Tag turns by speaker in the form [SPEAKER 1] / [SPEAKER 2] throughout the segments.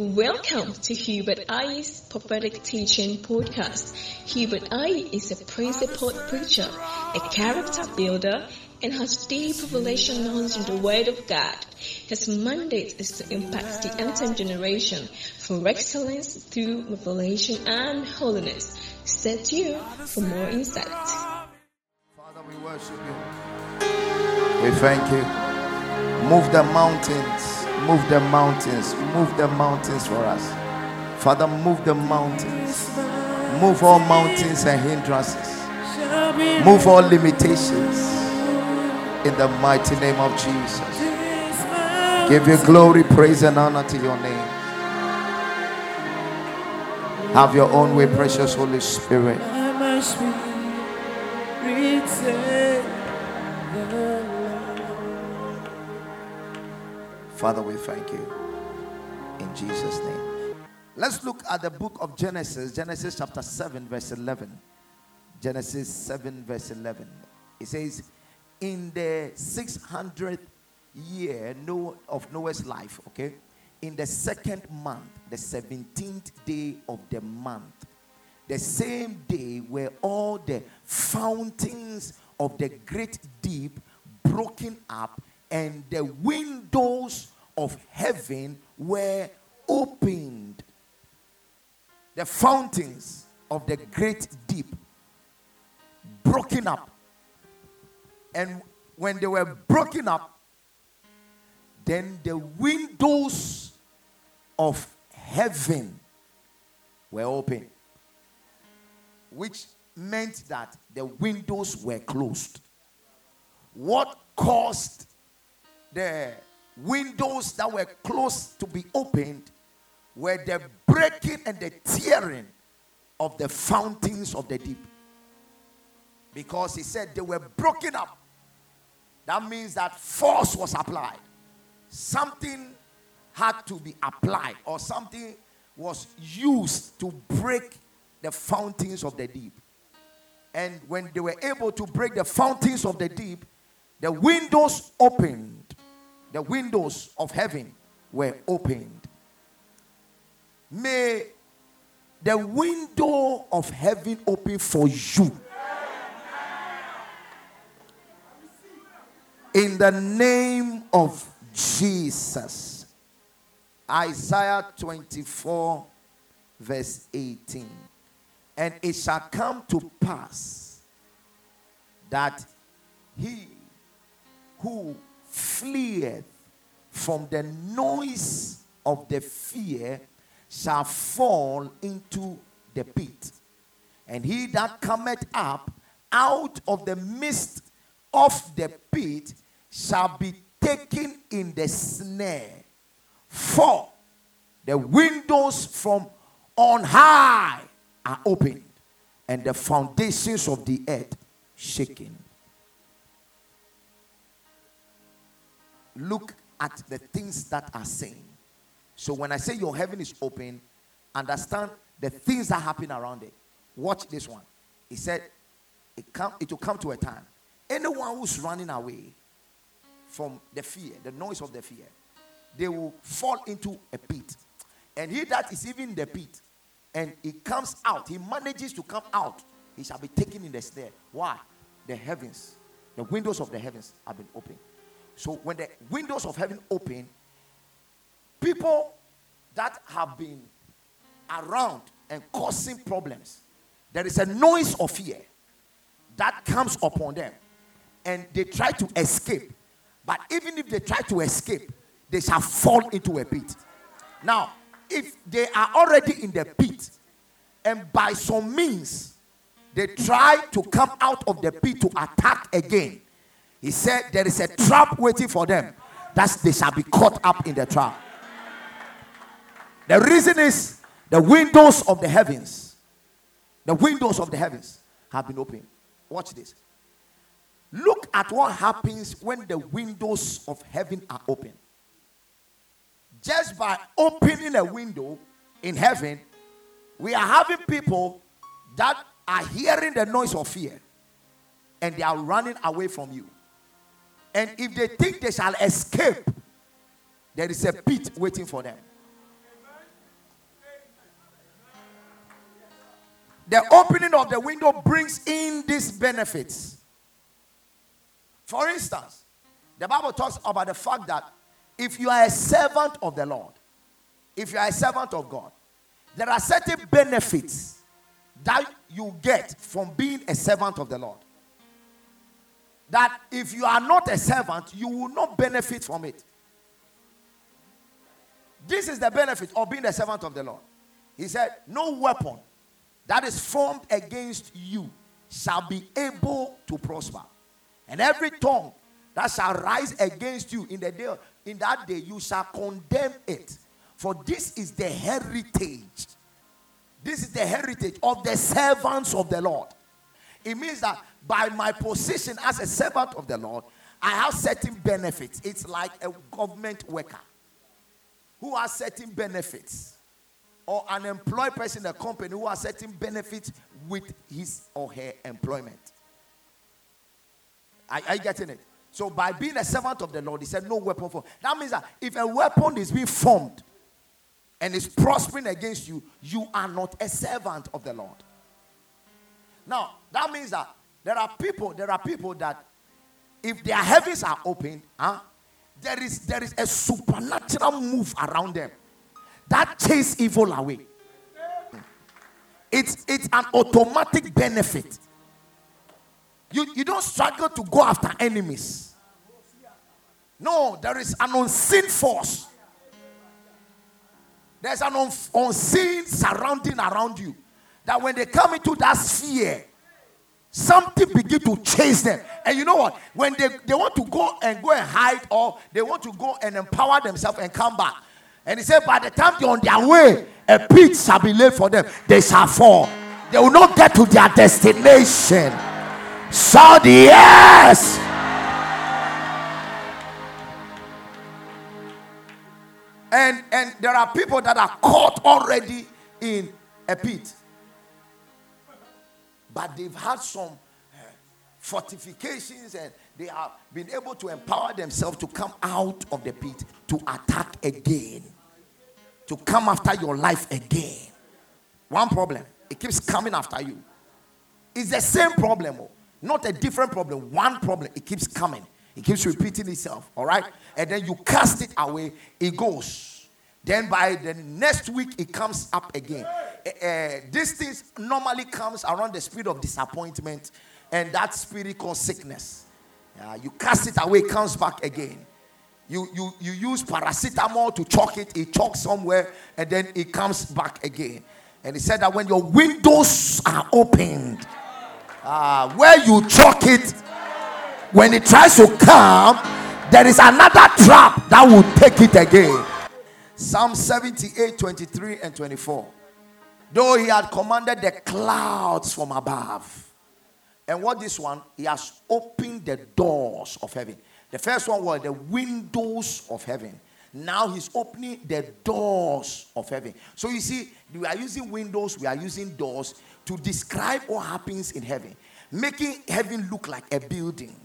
[SPEAKER 1] Welcome to Hubert I's Prophetic Teaching Podcast. Hubert I is a principled preacher, a character builder, and has deep revelation knowledge in the Word of God. His mandate is to impact the end generation for excellence through revelation and holiness. Stay tuned for more insight.
[SPEAKER 2] Father, we worship you. We thank you. Move the mountains, move the mountains, move the mountains for us. Father, move the mountains. Move all mountains and hindrances. Move all limitations. In the mighty name of Jesus. Give you glory, praise, and honor to your name. Have your own way, precious Holy Spirit. Father, we thank you. In Jesus' name. Let's look at the book of Genesis, Genesis chapter 7, verse 11. Genesis 7, verse 11. It says, In the 600th year of Noah's life, okay, in the second month, the 17th day of the month, the same day were all the fountains of the great deep broken up and the windows of heaven were opened. The fountains of the great deep broken up. And when they were broken up, then the windows of heaven were open, which meant that the windows were closed. What caused the windows that were closed to be opened were the breaking and the tearing of the fountains of the deep. Because he said they were broken up. That means that force was applied. Something had to be applied, or something was used to break the fountains of the deep. And when they were able to break the fountains of the deep, the windows opened the windows of heaven were opened. May the window of heaven open for you. In the name of Jesus. Isaiah 24, verse 18. And it shall come to pass that he who fleeth from the noise of the fear shall fall into the pit. And he that cometh up out of the midst of the pit shall be taken in the snare. For the windows from on high are opened, and the foundations of the earth shaken. Look at the things that are saying. So when I say your heaven is open, understand the things that happen around it. Watch this one. He said, it, come, it will come to a time. Anyone who's running away from the fear, the noise of the fear, they will fall into a pit. And he that is even the pit, and he comes out, he manages to come out, he shall be taken in the snare. Why? The heavens, the windows of the heavens have been opened. So when the windows of heaven open, people that have been around and causing problems, there is a noise of fear that comes upon them. And they try to escape. But even if they try to escape, they shall fall into a pit. Now, if they are already in the pit, and by some means they try to come out of the pit to attack again, he said, There is a trap waiting for them. That they shall be caught up in the trap. The reason is the windows of the heavens, the windows of the heavens have been opened. Watch this. Look at what happens when the windows of heaven are open. Just by opening a window in heaven, we are having people that are hearing the noise of fear and they are running away from you. And if they think they shall escape, there is a pit waiting for them. The opening of the window brings in these benefits. For instance, the Bible talks about the fact that if you are a servant of the Lord, if you are a servant of God, there are certain benefits that you get from being a servant of the Lord. That if you are not a servant, you will not benefit from it. This is the benefit of being a servant of the Lord. He said, No weapon that is formed against you shall be able to prosper. And every tongue that shall rise against you in the day in that day you shall condemn it. For this is the heritage. This is the heritage of the servants of the Lord. It means that by my position as a servant of the Lord, I have certain benefits. It's like a government worker who has certain benefits, or an employed person in a company who has certain benefits with his or her employment. Are, are you getting it? So, by being a servant of the Lord, he said, No weapon formed. That means that if a weapon is being formed and is prospering against you, you are not a servant of the Lord. Now, that means that there are people, there are people that if their heavens are open, huh, there is there is a supernatural move around them that chase evil away. It's it's an automatic benefit. You, you don't struggle to go after enemies. No, there is an unseen force. There's an un- unseen surrounding around you. That when they come into that sphere, something begin to chase them. And you know what? When they, they want to go and go and hide or they want to go and empower themselves and come back. And he said, by the time they're on their way, a pit shall be laid for them. They shall fall. They will not get to their destination. Shout yes. And and there are people that are caught already in a pit. But they've had some uh, fortifications and they have been able to empower themselves to come out of the pit to attack again, to come after your life again. One problem, it keeps coming after you. It's the same problem, oh. not a different problem. One problem, it keeps coming. It keeps repeating itself, all right? And then you cast it away, it goes. Then by the next week, it comes up again. Uh, this thing normally comes around the spirit of disappointment, and that spirit called sickness. Uh, you cast it away, it comes back again. You, you, you use paracetamol to choke it, it chokes somewhere, and then it comes back again. And he said that when your windows are opened, uh, where you choke it, when it tries to come, there is another trap that will take it again. Psalm 78 23 and 24. Though he had commanded the clouds from above. And what this one? He has opened the doors of heaven. The first one was the windows of heaven. Now he's opening the doors of heaven. So you see, we are using windows, we are using doors to describe what happens in heaven, making heaven look like a building.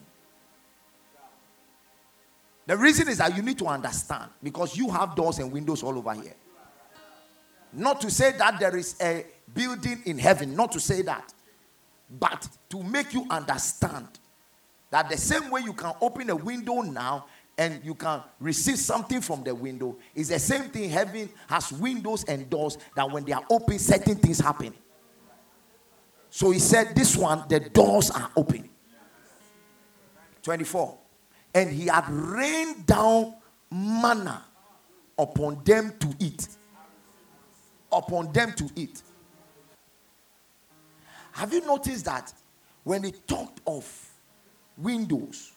[SPEAKER 2] The reason is that you need to understand because you have doors and windows all over here. Not to say that there is a building in heaven, not to say that, but to make you understand that the same way you can open a window now and you can receive something from the window is the same thing heaven has windows and doors that when they are open certain things happen. So he said this one the doors are open. 24 and he had rained down manna upon them to eat. Upon them to eat. Have you noticed that when he talked of windows,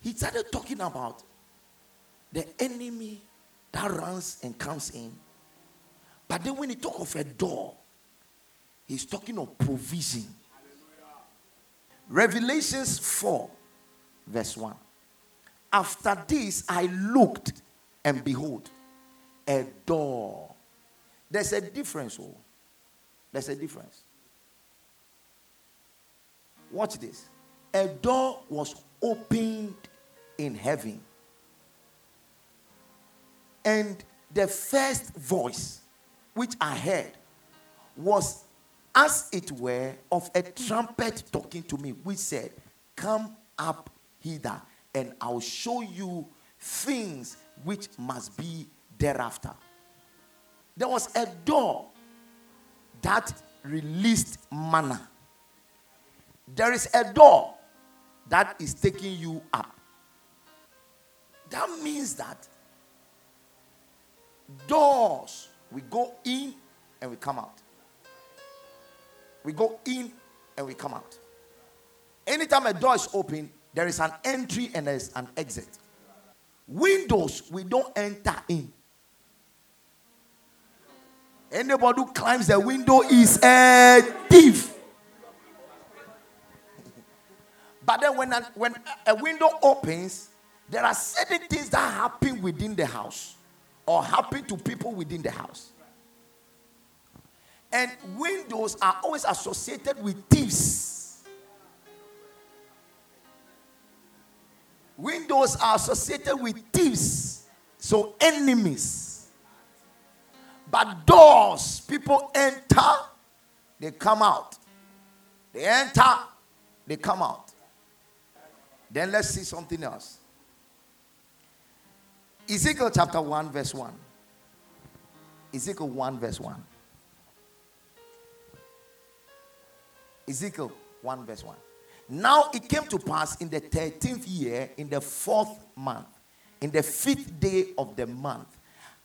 [SPEAKER 2] he started talking about the enemy that runs and comes in. But then when he talked of a door, he's talking of provision. Revelations 4 verse 1. After this, I looked, and behold, a door. There's a difference. Oh. There's a difference. Watch this. A door was opened in heaven. And the first voice which I heard was as it were, of a trumpet talking to me, which said, Come up hither, and I'll show you things which must be thereafter. There was a door that released manna. There is a door that is taking you up. That means that doors, we go in and we come out. We go in and we come out. Anytime a door is open, there is an entry and there is an exit. Windows, we don't enter in. Anybody who climbs the window is a thief. but then when a, when a window opens, there are certain things that happen within the house or happen to people within the house. And windows are always associated with thieves. Windows are associated with thieves, so enemies. But doors, people enter, they come out. They enter, they come out. Then let's see something else. Ezekiel chapter 1, verse 1. Ezekiel 1, verse 1. Ezekiel 1, verse 1. Now it came to pass in the 13th year, in the fourth month, in the fifth day of the month,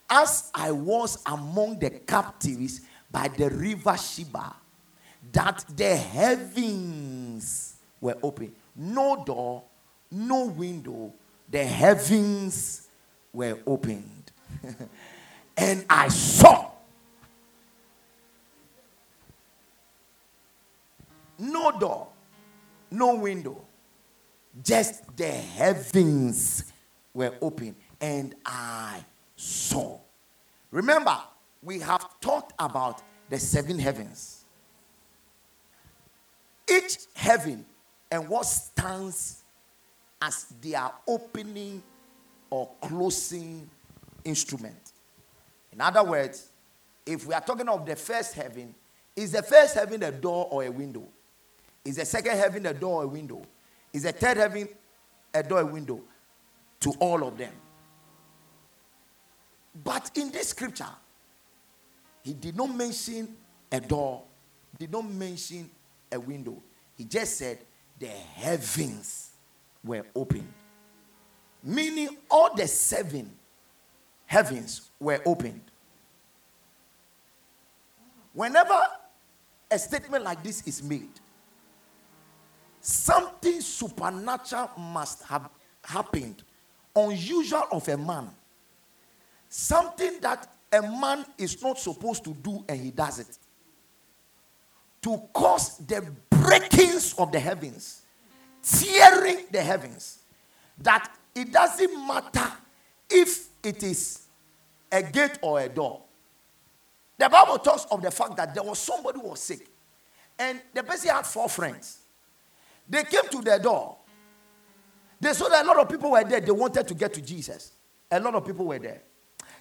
[SPEAKER 2] as I was among the captives by the river Chebar, that the heavens were open. No door, no window, the heavens were opened. and I saw no door, no window, just the heavens were open, and I saw. Remember, we have talked about the seven heavens. Each heaven and what stands as their opening or closing instrument. In other words, if we are talking of the first heaven, is the first heaven a door or a window? Is the second heaven a door or a window? Is the third heaven a door or a window? To all of them. But in this scripture, he did not mention a door, did not mention a window. He just said the heavens were open meaning all the seven heavens were opened. Whenever a statement like this is made, something supernatural must have happened, unusual of a man. Something that a man is not supposed to do and he does it. To cause the breakings of the heavens, tearing the heavens, that it doesn't matter if it is a gate or a door. The Bible talks of the fact that there was somebody who was sick, and the person had four friends. They came to their door. They saw that a lot of people were there. They wanted to get to Jesus. A lot of people were there.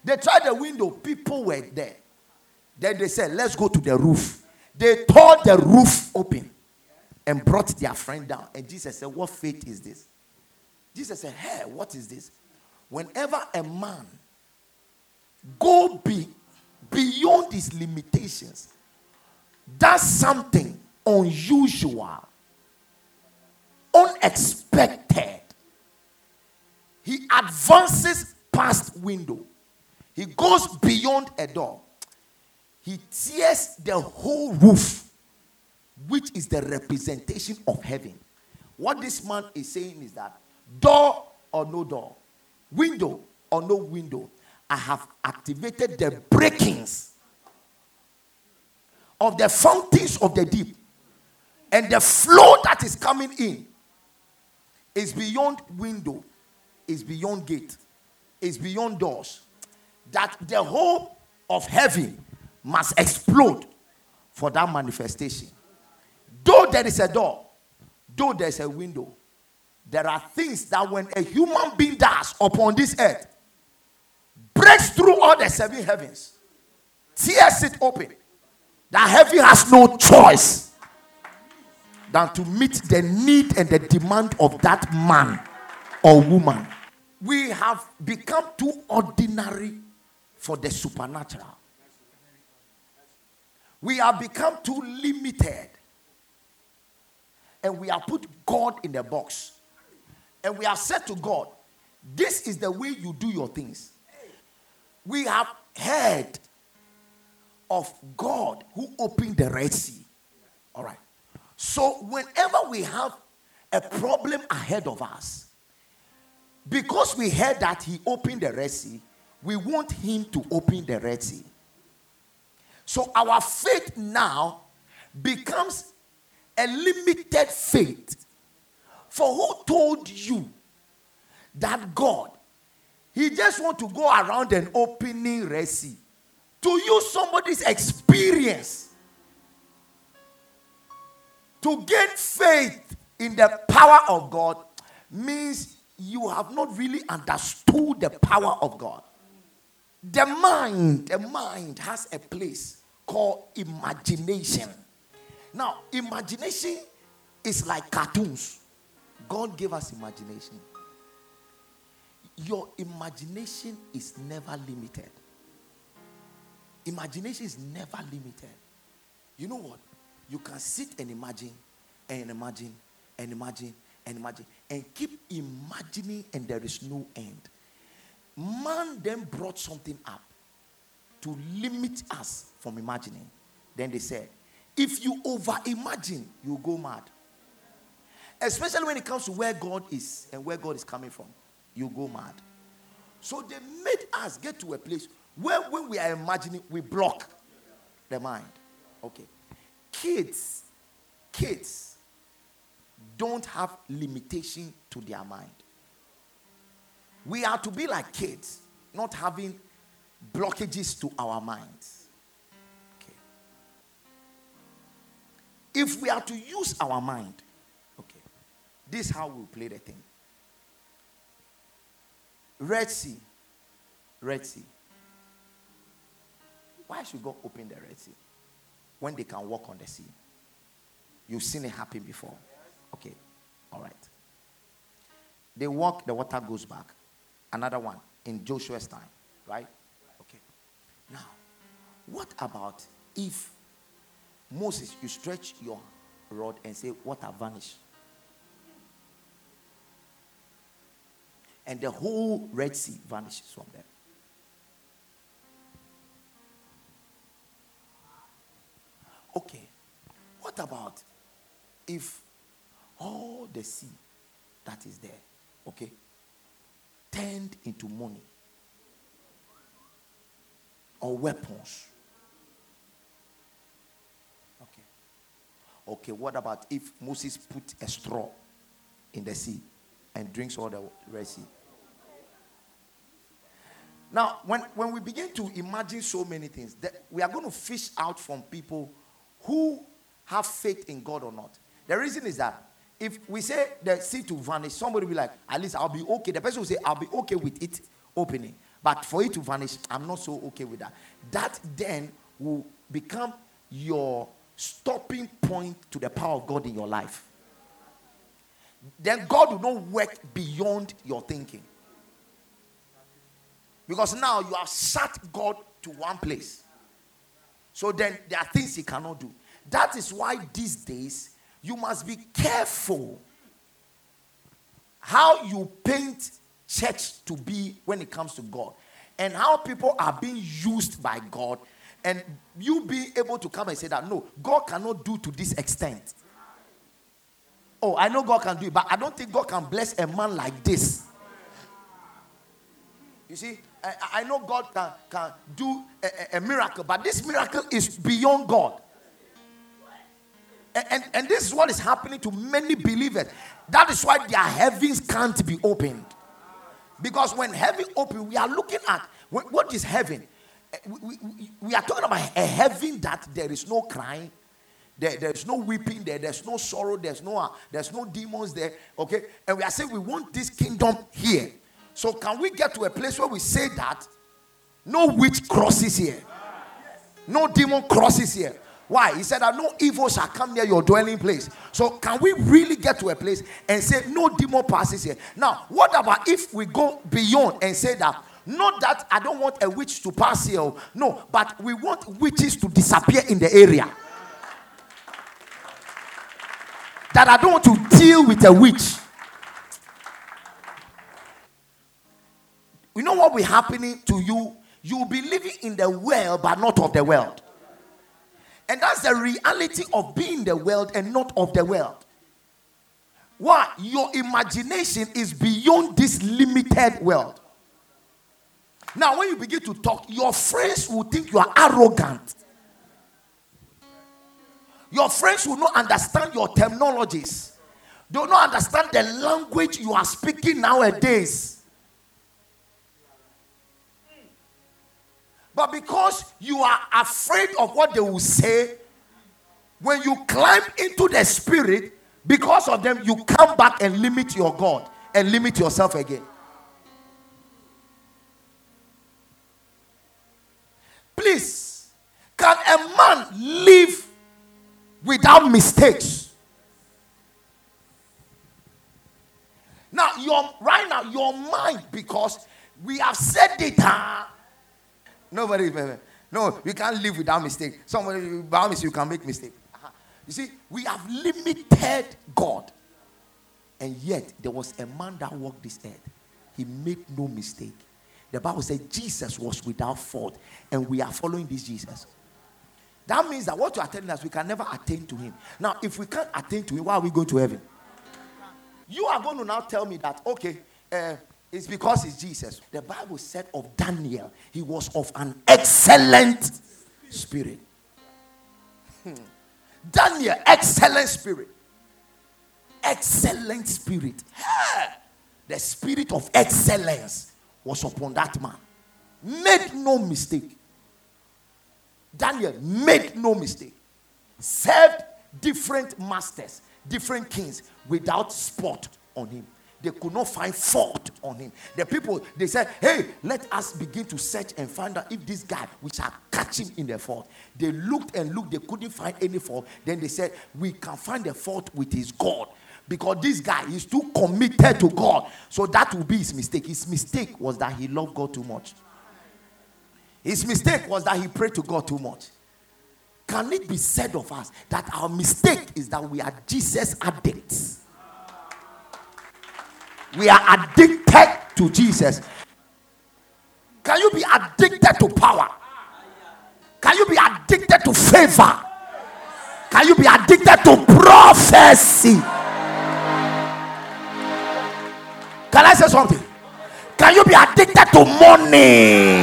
[SPEAKER 2] They tried the window. People were there. Then they said, Let's go to the roof. They tore the roof open and brought their friend down. And Jesus said, What faith is this? Jesus said, Hey, what is this? Whenever a man go be, beyond his limitations, does something unusual, unexpected, he advances past window. He goes beyond a door. He tears the whole roof, which is the representation of heaven. What this man is saying is that door or no door, window or no window, I have activated the breakings of the fountains of the deep. And the flow that is coming in is beyond window, is beyond gate, is beyond doors. That the whole of heaven must explode for that manifestation. Though there is a door, though there is a window, there are things that when a human being does upon this earth, breaks through all the seven heavens, tears it open, That heaven has no choice than to meet the need and the demand of that man or woman. We have become too ordinary for the supernatural. We have become too limited. And we have put God in the box. And we have said to God, This is the way you do your things. We have heard of God who opened the Red Sea. All right. So, whenever we have a problem ahead of us, because we heard that He opened the Red Sea, we want Him to open the Red Sea. So, our faith now becomes a limited faith. For who told you that God, He just want to go around and opening Red Sea? To use somebody's experience to gain faith in the power of God means you have not really understood the power of God. The mind, the mind has a place called imagination. Now, imagination is like cartoons. God gave us imagination. Your imagination is never limited. Imagination is never limited. You know what? You can sit and imagine and imagine and imagine and imagine and keep imagining, and there is no end. Man then brought something up to limit us from imagining. Then they said, if you over imagine, you go mad. Especially when it comes to where God is and where God is coming from, you go mad. So they made us get to a place where when we are imagining, we block the mind. Okay. Kids, kids don't have limitation to their mind. We are to be like kids, not having blockages to our minds. Okay. If we are to use our mind, okay, this is how we play the thing. Red Sea, Red Sea. Why should God open the Red Sea when they can walk on the sea? You've seen it happen before. Okay, all right. They walk, the water goes back. Another one in Joshua's time, right? Okay. Now, what about if Moses, you stretch your rod and say, Water vanish? And the whole Red Sea vanishes from there. Okay. What about if all the sea that is there, okay, turned into money or weapons? Okay. Okay, what about if Moses put a straw in the sea and drinks all the Red Sea? Now, when, when we begin to imagine so many things, that we are going to fish out from people who have faith in God or not. The reason is that if we say the sea to vanish, somebody will be like, at least I'll be okay. The person will say, I'll be okay with it opening. But for it to vanish, I'm not so okay with that. That then will become your stopping point to the power of God in your life. Then God will not work beyond your thinking. Because now you have shut God to one place. So then there are things he cannot do. That is why these days you must be careful how you paint church to be when it comes to God and how people are being used by God and you be able to come and say that no, God cannot do to this extent. Oh, I know God can do it, but I don't think God can bless a man like this. You see, I, I know God can, can do a, a, miracle, but this miracle is beyond God. And, and, and this is what is happening to many believers. That is why their heavens can't be opened. Because when heaven open, we are looking at what is heaven. Eh, we, we, we, are talking about a heaven that there is no crying, there, there's no weeping there, there's no sorrow, there's no uh, there's no demons there. Okay, and we are saying we want this kingdom here. So, can we get to a place where we say that no witch crosses here, no demon crosses here? Why? He said that no evil shall come near your dwelling place. So, can we really get to a place and say no demon passes here? Now, what about if we go beyond and say that not that I don't want a witch to pass here, no, but we want witches to disappear in the area. That I don't want to deal with a witch. You know what will be happening to you? You'll be living in the world, but not of the world. And that's the reality of being the world and not of the world. Why? Your imagination is beyond this limited world. Now, when you begin to talk, your friends will think you are arrogant. Your friends will not understand your terminologies. They will not understand the language you are speaking nowadays. But because you are afraid of what they will say, when you climb into the spirit, because of them, you come back and limit your God and limit yourself again. Please, can a man live without mistakes? Now, your right now, your mind, because we have said it? Nobody, no, you can't live without mistake. Somebody, by mistake, you can make mistake. Uh-huh. You see, we have limited God. And yet, there was a man that walked this earth. He made no mistake. The Bible said Jesus was without fault, and we are following this Jesus. That means that what you are telling us, we can never attain to him. Now, if we can't attain to him, why are we going to heaven? You are going to now tell me that, okay, uh, it's because it's Jesus. The Bible said of Daniel, he was of an excellent spirit. Hmm. Daniel, excellent spirit. Excellent spirit. The spirit of excellence was upon that man. Made no mistake. Daniel made no mistake. Served different masters, different kings without spot on him. They could not find fault on him. The people, they said, Hey, let us begin to search and find out if this guy, we shall catch him in the fault. They looked and looked, they couldn't find any fault. Then they said, We can find the fault with his God. Because this guy is too committed to God. So that will be his mistake. His mistake was that he loved God too much. His mistake was that he prayed to God too much. Can it be said of us that our mistake is that we are Jesus addicts? We are addicted to Jesus. Can you be addicted to power? Can you be addicted to favor? Can you be addicted to prophecy? Can I say something? Can you be addicted to money?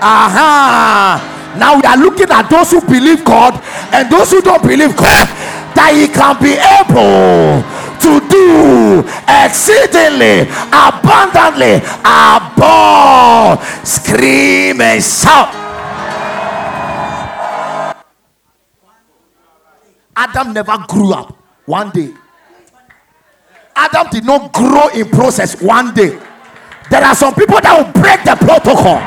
[SPEAKER 2] Aha. Uh-huh. Now we are looking at those who believe God and those who don't believe God. That He can be able to do exceedingly abundantly above. Scream and shout. Adam never grew up one day. Adam did not grow in process one day. There are some people that will break the protocol.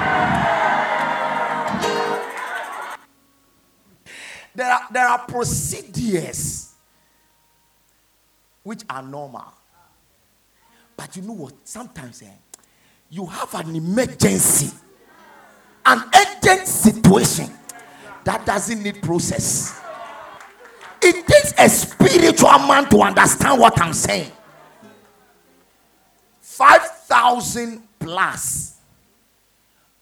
[SPEAKER 2] There are, there are procedures which are normal. But you know what? Sometimes eh, you have an emergency, an urgent situation that doesn't need process. It takes a spiritual man to understand what I'm saying. 5,000 plus.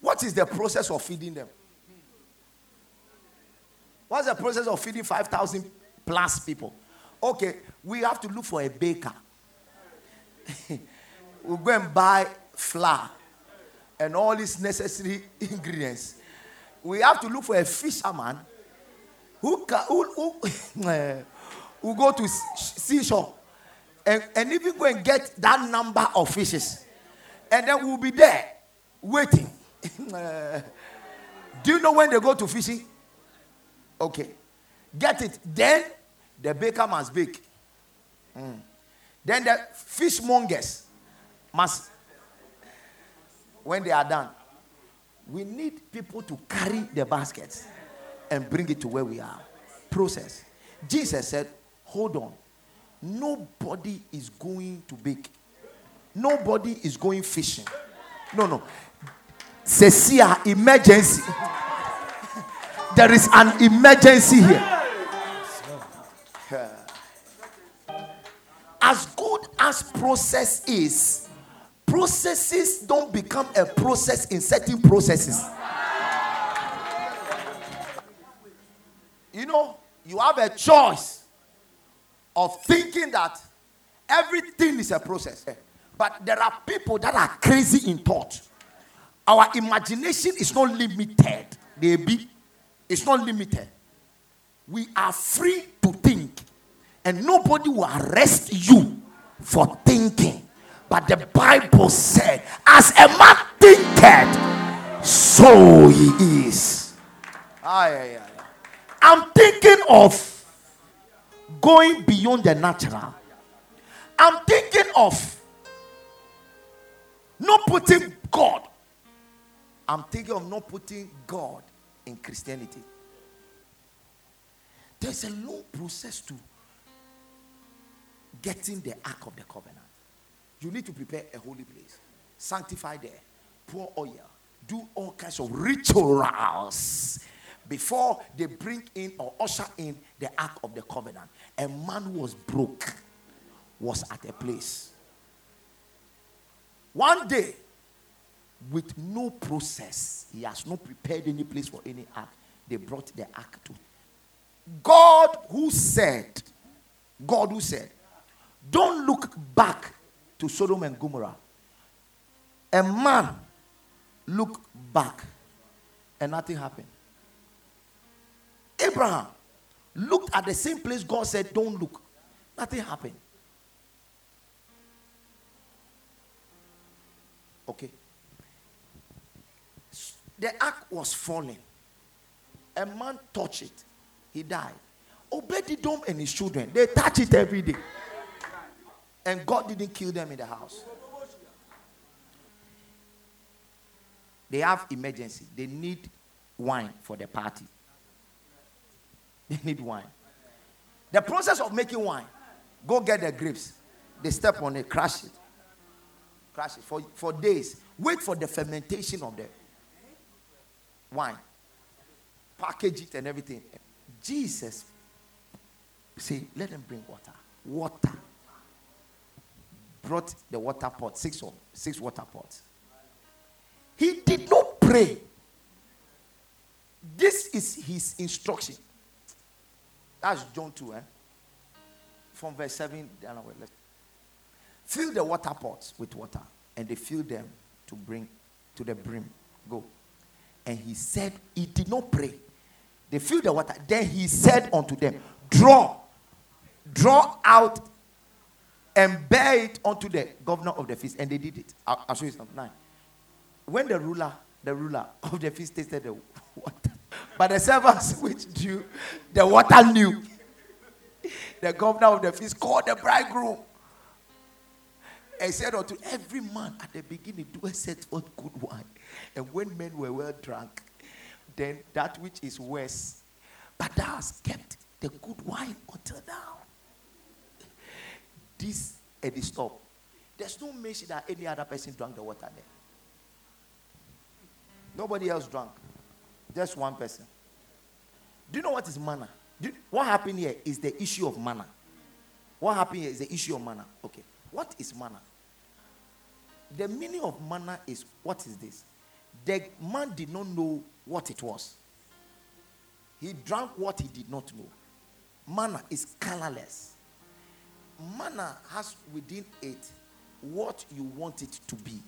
[SPEAKER 2] What is the process of feeding them? What's the process of feeding 5,000 plus people? Okay, we have to look for a baker. we'll go and buy flour and all these necessary ingredients. We have to look for a fisherman who can, who, who, uh, who go to seashore and, and even go and get that number of fishes. And then we'll be there waiting. do you know when they go to fishing? Okay. Get it. Then the baker must bake. Mm. Then the fishmongers must, when they are done, we need people to carry the baskets. and bring it to where we are. Process. Jesus said, Hold on. Nobody is going to bake. Nobody is going fishing. No, no. Cecia, emergency. there is an emergency here. As process is, processes don't become a process in certain processes. You know, you have a choice of thinking that everything is a process. But there are people that are crazy in thought. Our imagination is not limited. Baby, it's not limited. We are free to think, and nobody will arrest you for thinking. But the Bible said, as a man thinketh, so he is. I'm thinking of going beyond the natural. I'm thinking of not putting God. I'm thinking of not putting God in Christianity. There's a long process to getting the Ark of the Covenant. You need to prepare a holy place, sanctify there, pour oil, do all kinds of rituals before they bring in or usher in the Ark of the Covenant. A man who was broke was at a place. One day, with no process, he has not prepared any place for any ark. They brought the ark to God who said, God who said, don't look back to Sodom and Gomorrah. A man looked back and nothing happened. Abraham looked at the same place God said, Don't look. Nothing happened. Okay. The ark was falling. A man touched it. He died. Obededom and his children, they touch it every day. And God didn't kill them in the house. They have emergency. They need wine for the party. They need wine. The process of making wine, go get the grapes. They step on it, crush it. Crush it for, for days. Wait for the fermentation of the wine. Package it and everything. Jesus say, let them bring water. Water. Brought the water pot, six or six water pots. He did not pray. This is his instruction. That's John 2, eh? From verse 7 Fill the water pots with water, and they fill them to bring to the brim. Go. And he said, He did not pray. They filled the water. Then he said unto them, Draw, draw out and bear it unto the governor of the feast. And they did it. I'll, I'll show you something. Nine. When the ruler, the ruler of the feast tasted the water, but the servants which drew the water knew. The governor of the feast called the bridegroom and said unto every man at the beginning, Do a set forth good wine. And when men were well drunk, then that which is worse, but thou hast kept the good wine until now. This and the stop. There's no mention that any other person drank the water there. Nobody else drank. Just one person. Do you know what is manna? You, what happened here is the issue of manna. What happened here is the issue of manna. Okay. What is manna? The meaning of manna is what is this? The man did not know what it was. He drank what he did not know. Manna is colorless. Manna has within it what you want it to be.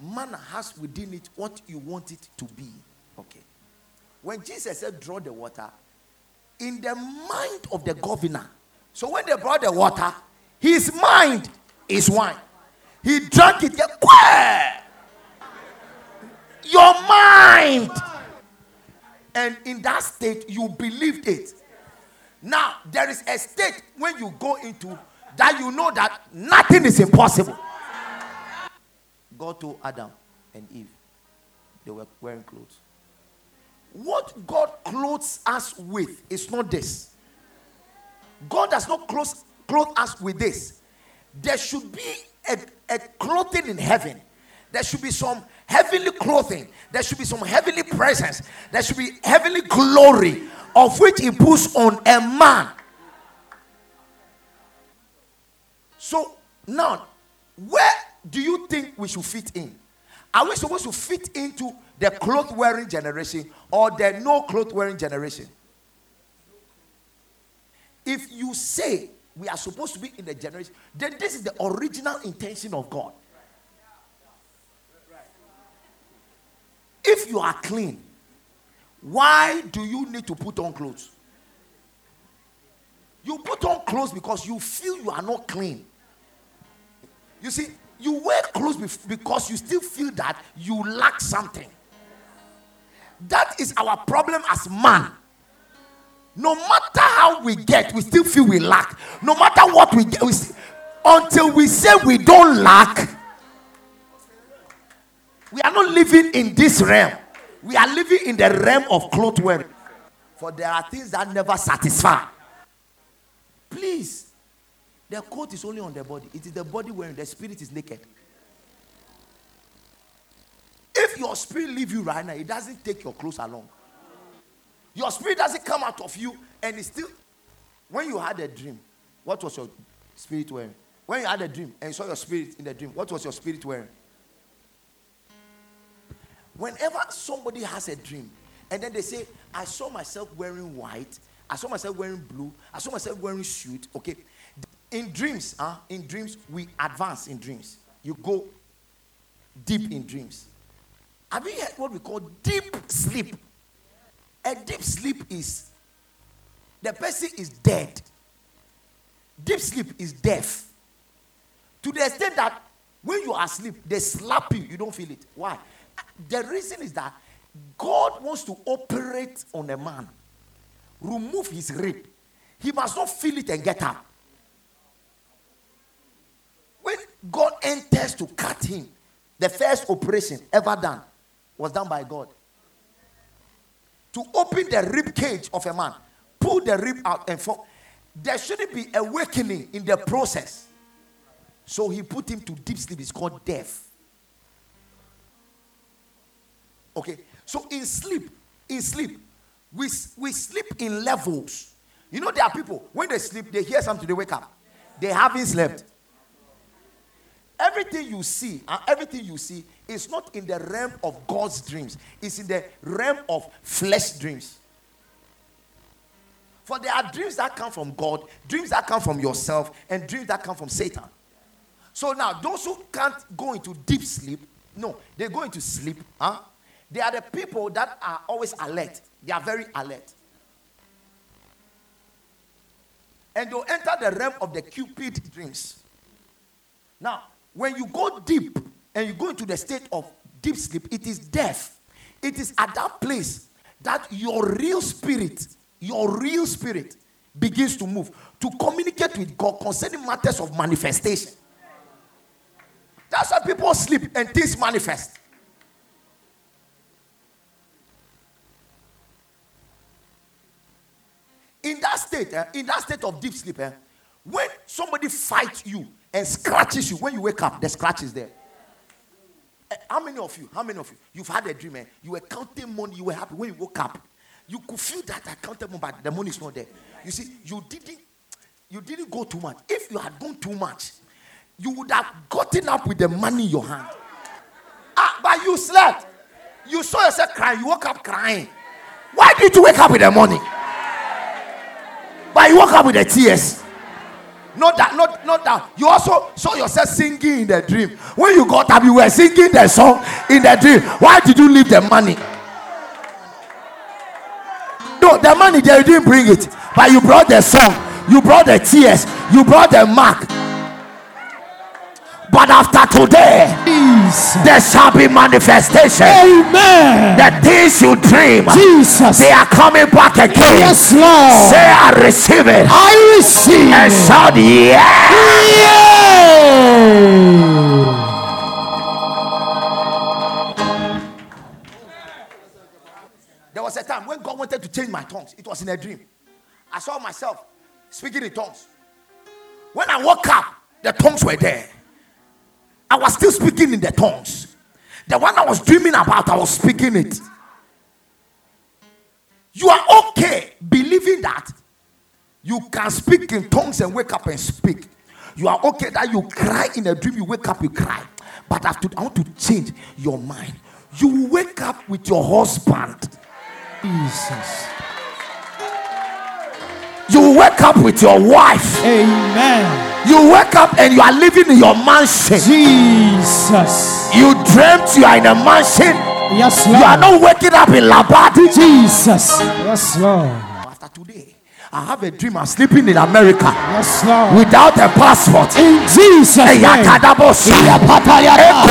[SPEAKER 2] Manna has within it what you want it to be. Okay. When Jesus said, draw the water, in the mind of the governor. So when they brought the water, his mind is wine. He drank it. Your mind. And in that state, you believed it. Now, there is a state when you go into that you know that nothing is impossible. God told Adam and Eve, they were wearing clothes. what God clothes us with is not this. God does not clothe, clothe us with this. There should be a, a clothing in heaven. There should be some heavenly clothing. There should be some heavenly presence. There should be heavenly glory of which He puts on a man. So now, where do you think we should fit in? Are we supposed to fit into the cloth wearing generation or the no cloth wearing generation? If you say we are supposed to be in the generation, then this is the original intention of God. You are clean, why do you need to put on clothes? You put on clothes because you feel you are not clean. You see, you wear clothes because you still feel that you lack something. That is our problem as man. No matter how we get, we still feel we lack. No matter what we get, we until we say we don't lack, we are not living in this realm. We are living in the realm of cloth wearing. For there are things that never satisfy. Please, the coat is only on the body. It is the body wearing, the spirit is naked. If your spirit leave you right now, it doesn't take your clothes along. Your spirit doesn't come out of you and it's still. When you had a dream, what was your spirit wearing? When you had a dream and you saw your spirit in the dream, what was your spirit wearing? Whenever somebody has a dream and then they say, I saw myself wearing white, I saw myself wearing blue, I saw myself wearing suit, okay. In dreams, huh? in dreams, we advance in dreams. You go deep in dreams. Have you heard what we call deep sleep? A deep sleep is the person is dead. Deep sleep is death. To the extent that when you are asleep, they slap you, you don't feel it. Why? The reason is that God wants to operate on a man, remove his rib. He must not feel it and get up. When God enters to cut him, the first operation ever done was done by God to open the rib cage of a man, pull the rib out and fall. There shouldn't be awakening in the process. So he put him to deep sleep. It's called death. Okay. So in sleep, in sleep, we, we sleep in levels. You know, there are people, when they sleep, they hear something, they wake up. They haven't slept. Everything you see, and everything you see is not in the realm of God's dreams, it's in the realm of flesh dreams. For there are dreams that come from God, dreams that come from yourself, and dreams that come from Satan. So now, those who can't go into deep sleep, no, they go into sleep. Huh? They are the people that are always alert. They are very alert. And they'll enter the realm of the Cupid dreams. Now, when you go deep and you go into the state of deep sleep, it is death. It is at that place that your real spirit, your real spirit begins to move to communicate with God concerning matters of manifestation. That's why people sleep and things manifest. In that state, eh, in that state of deep sleep, eh, when somebody fights you and scratches you. When you wake up, the scratch is there. Eh, how many of you, how many of you, you've had a dream, eh? you were counting money, you were happy when you woke up. You could feel that I counted money, but the money is not there. You see, you didn't, you didn't go too much. If you had gone too much, you would have gotten up with the money in your hand. Ah, but you slept. You saw yourself crying. You woke up crying. Why did you wake up with the money? You woke up with the tears. Not that, not, not that. You also saw yourself singing in the dream. When you got up, you were singing the song in the dream. Why did you leave the money? No, the money there you didn't bring it, but you brought the song, you brought the tears, you brought the mark, but after today, Jesus. there shall be manifestation.
[SPEAKER 3] Amen.
[SPEAKER 2] The things you dream,
[SPEAKER 3] Jesus,
[SPEAKER 2] they are coming back again.
[SPEAKER 3] Yes, Lord.
[SPEAKER 2] Say, I receive it.
[SPEAKER 3] I receive
[SPEAKER 2] and
[SPEAKER 3] it.
[SPEAKER 2] shout, yeah.
[SPEAKER 3] yeah.
[SPEAKER 2] There was a time when God wanted to change my tongues. It was in a dream. I saw myself speaking in tongues. When I woke up, the tongues were there. I was still speaking in the tongues. The one I was dreaming about, I was speaking it. You are okay believing that you can speak in tongues and wake up and speak. You are okay that you cry in a dream, you wake up, you cry. But I, to, I want to change your mind. You wake up with your husband.
[SPEAKER 3] Jesus.
[SPEAKER 2] You wake up with your wife.
[SPEAKER 3] Amen.
[SPEAKER 2] You wake up and you are living in your mansion.
[SPEAKER 3] Jesus.
[SPEAKER 2] You dreamt you are in a mansion.
[SPEAKER 3] Yes, Lord.
[SPEAKER 2] You are not waking up in Labadi.
[SPEAKER 3] Jesus. Yes, Lord.
[SPEAKER 2] I have a dream. I'm sleeping in America
[SPEAKER 3] Yes, Lord.
[SPEAKER 2] without a passport.
[SPEAKER 3] In Jesus' name.
[SPEAKER 2] Eyakadabosa.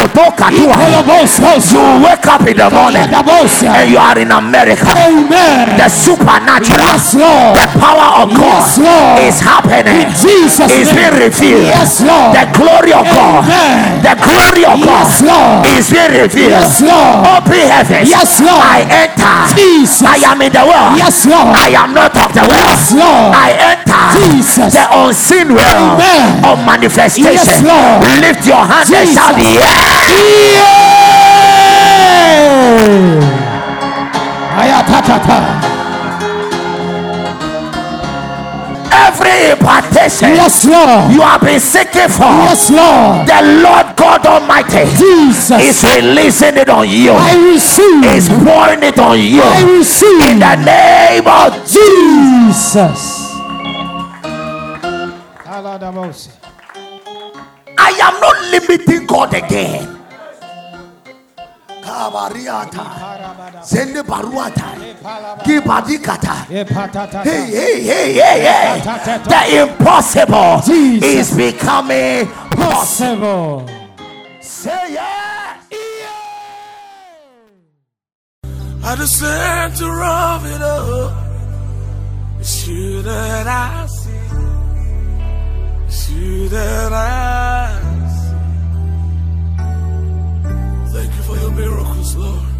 [SPEAKER 2] Ekotokatua.
[SPEAKER 3] Kolobos.
[SPEAKER 2] You wake up in the morning and you are in America.
[SPEAKER 3] Amen.
[SPEAKER 2] The supernatural,
[SPEAKER 3] Yes, Lord.
[SPEAKER 2] the power of
[SPEAKER 3] Yes,
[SPEAKER 2] God
[SPEAKER 3] Lord.
[SPEAKER 2] is happening.
[SPEAKER 3] In Jesus'
[SPEAKER 2] Is
[SPEAKER 3] name.
[SPEAKER 2] being revealed.
[SPEAKER 3] Yes, Lord.
[SPEAKER 2] The glory of God.
[SPEAKER 3] Amen.
[SPEAKER 2] The glory of
[SPEAKER 3] Yes,
[SPEAKER 2] God is being revealed.
[SPEAKER 3] Yes, Lord.
[SPEAKER 2] Open heavens.
[SPEAKER 3] Yes, Lord.
[SPEAKER 2] I enter.
[SPEAKER 3] Jesus.
[SPEAKER 2] I am in the world.
[SPEAKER 3] Yes, Lord.
[SPEAKER 2] I am not of the world.
[SPEAKER 3] Lord.
[SPEAKER 2] I enter
[SPEAKER 3] Jesus.
[SPEAKER 2] the unseen realm
[SPEAKER 3] Amen.
[SPEAKER 2] of manifestation.
[SPEAKER 3] Yes, Lord.
[SPEAKER 2] Lift your hands and shout, yeah.
[SPEAKER 3] Yeah. Ayatatata.
[SPEAKER 2] Impartation
[SPEAKER 3] Yes, Lord.
[SPEAKER 2] you have been seeking for,
[SPEAKER 3] Yes, Lord.
[SPEAKER 2] the Lord God Almighty
[SPEAKER 3] Jesus.
[SPEAKER 2] is releasing it on you.
[SPEAKER 3] I receive.
[SPEAKER 2] Is pouring it on you.
[SPEAKER 3] I receive.
[SPEAKER 2] In the name of
[SPEAKER 3] Jesus.
[SPEAKER 2] I am not limiting God again. Kabariata. Zende baruata. Gibadikata. Hey, hey, hey, hey, hey. The impossible
[SPEAKER 3] Jesus.
[SPEAKER 2] is becoming possible.
[SPEAKER 3] Possible.
[SPEAKER 2] Say yeah.
[SPEAKER 4] At the center of it all, it's you that I see. It's you that I Thank you for your miracles, Lord.